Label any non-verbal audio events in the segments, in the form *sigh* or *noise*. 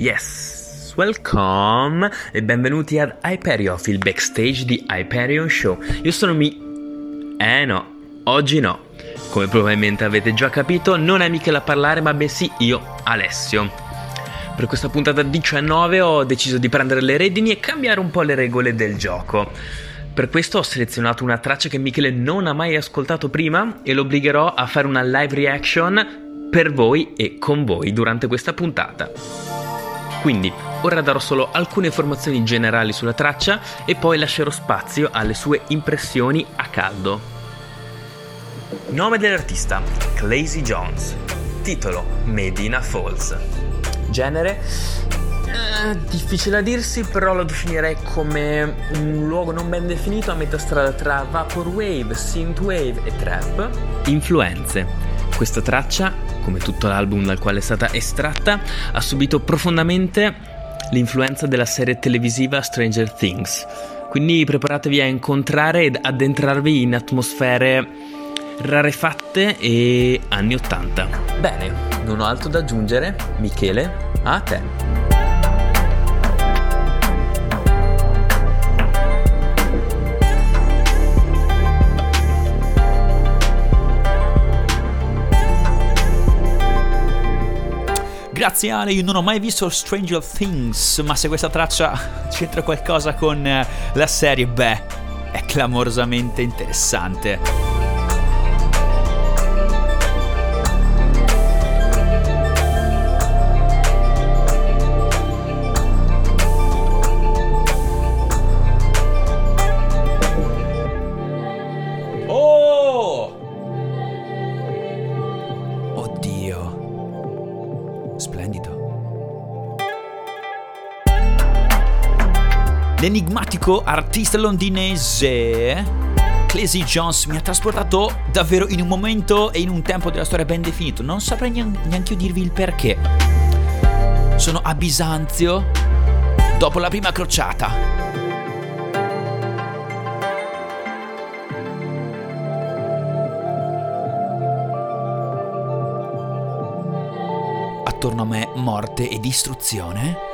Yes, welcome e benvenuti ad Hyperion, il backstage di Hyperion Show. Io sono Mi... Eh no, oggi no. Come probabilmente avete già capito, non è Michele a parlare, ma bensì io, Alessio. Per questa puntata 19 ho deciso di prendere le redini e cambiare un po' le regole del gioco. Per questo ho selezionato una traccia che Michele non ha mai ascoltato prima e lo obbligherò a fare una live reaction per voi e con voi durante questa puntata. Quindi, ora darò solo alcune informazioni generali sulla traccia e poi lascerò spazio alle sue impressioni a caldo. Nome dell'artista: Clazy Jones. Titolo: Medina Falls. Genere: eh, difficile da dirsi, però lo definirei come un luogo non ben definito a metà strada tra Vaporwave, Synthwave e Trap. Influenze. Questa traccia come tutto l'album dal quale è stata estratta, ha subito profondamente l'influenza della serie televisiva Stranger Things. Quindi preparatevi a incontrare ed addentrarvi in atmosfere rarefatte e anni 80. Bene, non ho altro da aggiungere. Michele, a te. Grazie Ale, io non ho mai visto Stranger Things, ma se questa traccia *laughs* c'entra qualcosa con eh, la serie, beh, è clamorosamente interessante. L'enigmatico artista londinese Clazy Jones mi ha trasportato davvero in un momento e in un tempo della storia ben definito. Non saprei neanche io dirvi il perché. Sono a Bisanzio dopo la prima crociata. Attorno a me morte e distruzione.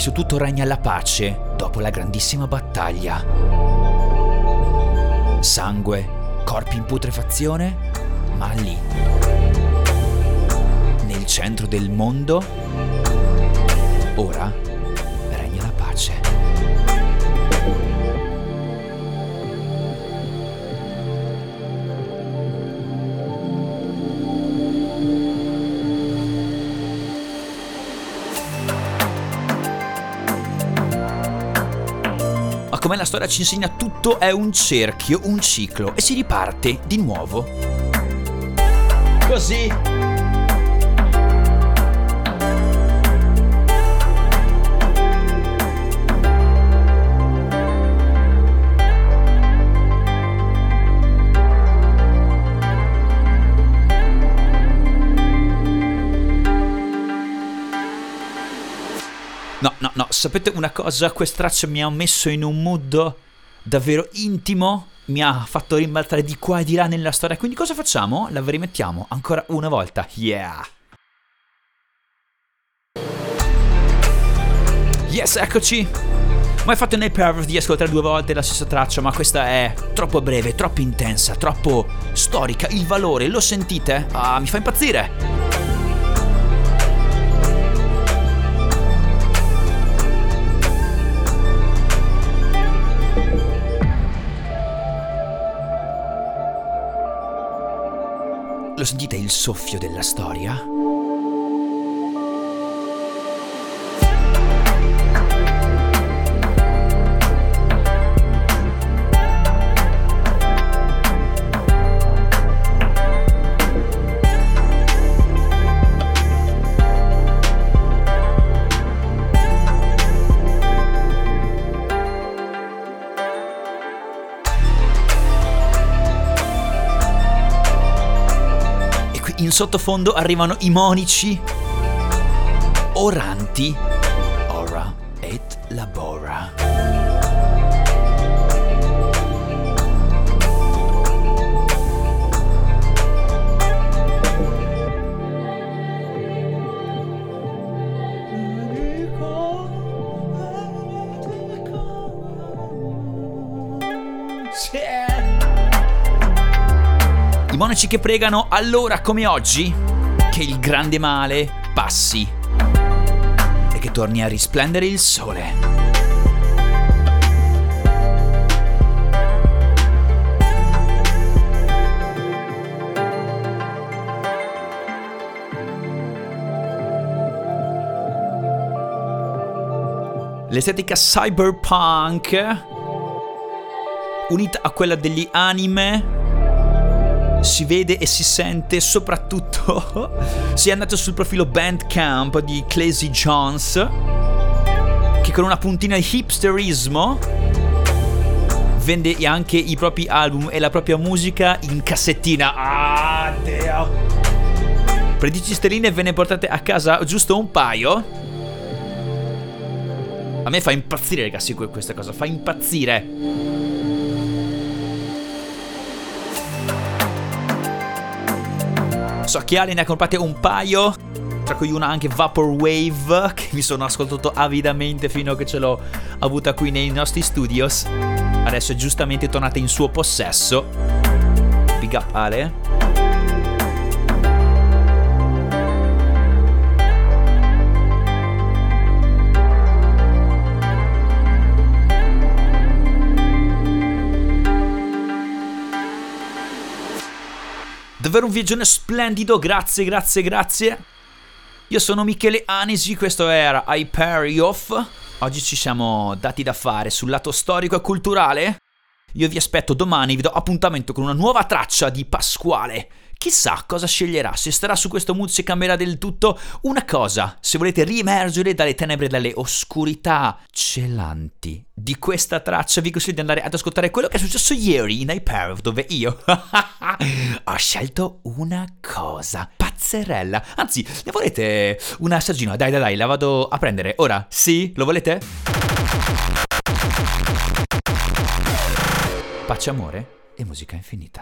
Su tutto regna la pace dopo la grandissima battaglia. Sangue, corpi in putrefazione, ma lì, nel centro del mondo, ora come la storia ci insegna tutto è un cerchio, un ciclo e si riparte di nuovo. Così No, no, no, sapete una cosa? Questa traccia mi ha messo in un mood davvero intimo, mi ha fatto rimbalzare di qua e di là nella storia, quindi cosa facciamo? La rimettiamo ancora una volta, yeah! Yes, eccoci! Mai fatto nel perv di ascoltare due volte la stessa traccia, ma questa è troppo breve, troppo intensa, troppo storica. Il valore, lo sentite? Ah, mi fa impazzire! Lo sentite il soffio della storia? in sottofondo arrivano i monici oranti Ora et Labora. Yeah! Monaci che pregano allora come oggi che il grande male passi e che torni a risplendere il sole. L'estetica cyberpunk unita a quella degli anime si vede e si sente soprattutto *laughs* se andate sul profilo Bandcamp di Clazy Jones che con una puntina di hipsterismo vende anche i propri album e la propria musica in cassettina. Ah, Dio! Per 10 sterline ve ne portate a casa giusto un paio. A me fa impazzire, ragazzi, questa cosa, fa impazzire. Ale ne ha comprate un paio, tra cui una anche Vaporwave, *laughs* che mi sono ascoltato avidamente fino a che ce l'ho avuta qui nei nostri studios. Adesso è giustamente tornata in suo possesso. Big up Ale. Davvero un viaggione splendido, grazie, grazie, grazie. Io sono Michele Anisi, questo era Hyperioff. Oggi ci siamo dati da fare sul lato storico e culturale. Io vi aspetto domani, vi do appuntamento con una nuova traccia di Pasquale. Chissà cosa sceglierà, se starà su questo mood se cambierà del tutto. Una cosa, se volete riemergere dalle tenebre dalle oscurità celanti di questa traccia, vi consiglio di andare ad ascoltare quello che è successo ieri in Hyper, dove io *laughs* ho scelto una cosa pazzerella. Anzi, ne volete un assaggino? Dai, dai, dai, la vado a prendere. Ora, sì? Lo volete? Pace, amore e musica infinita.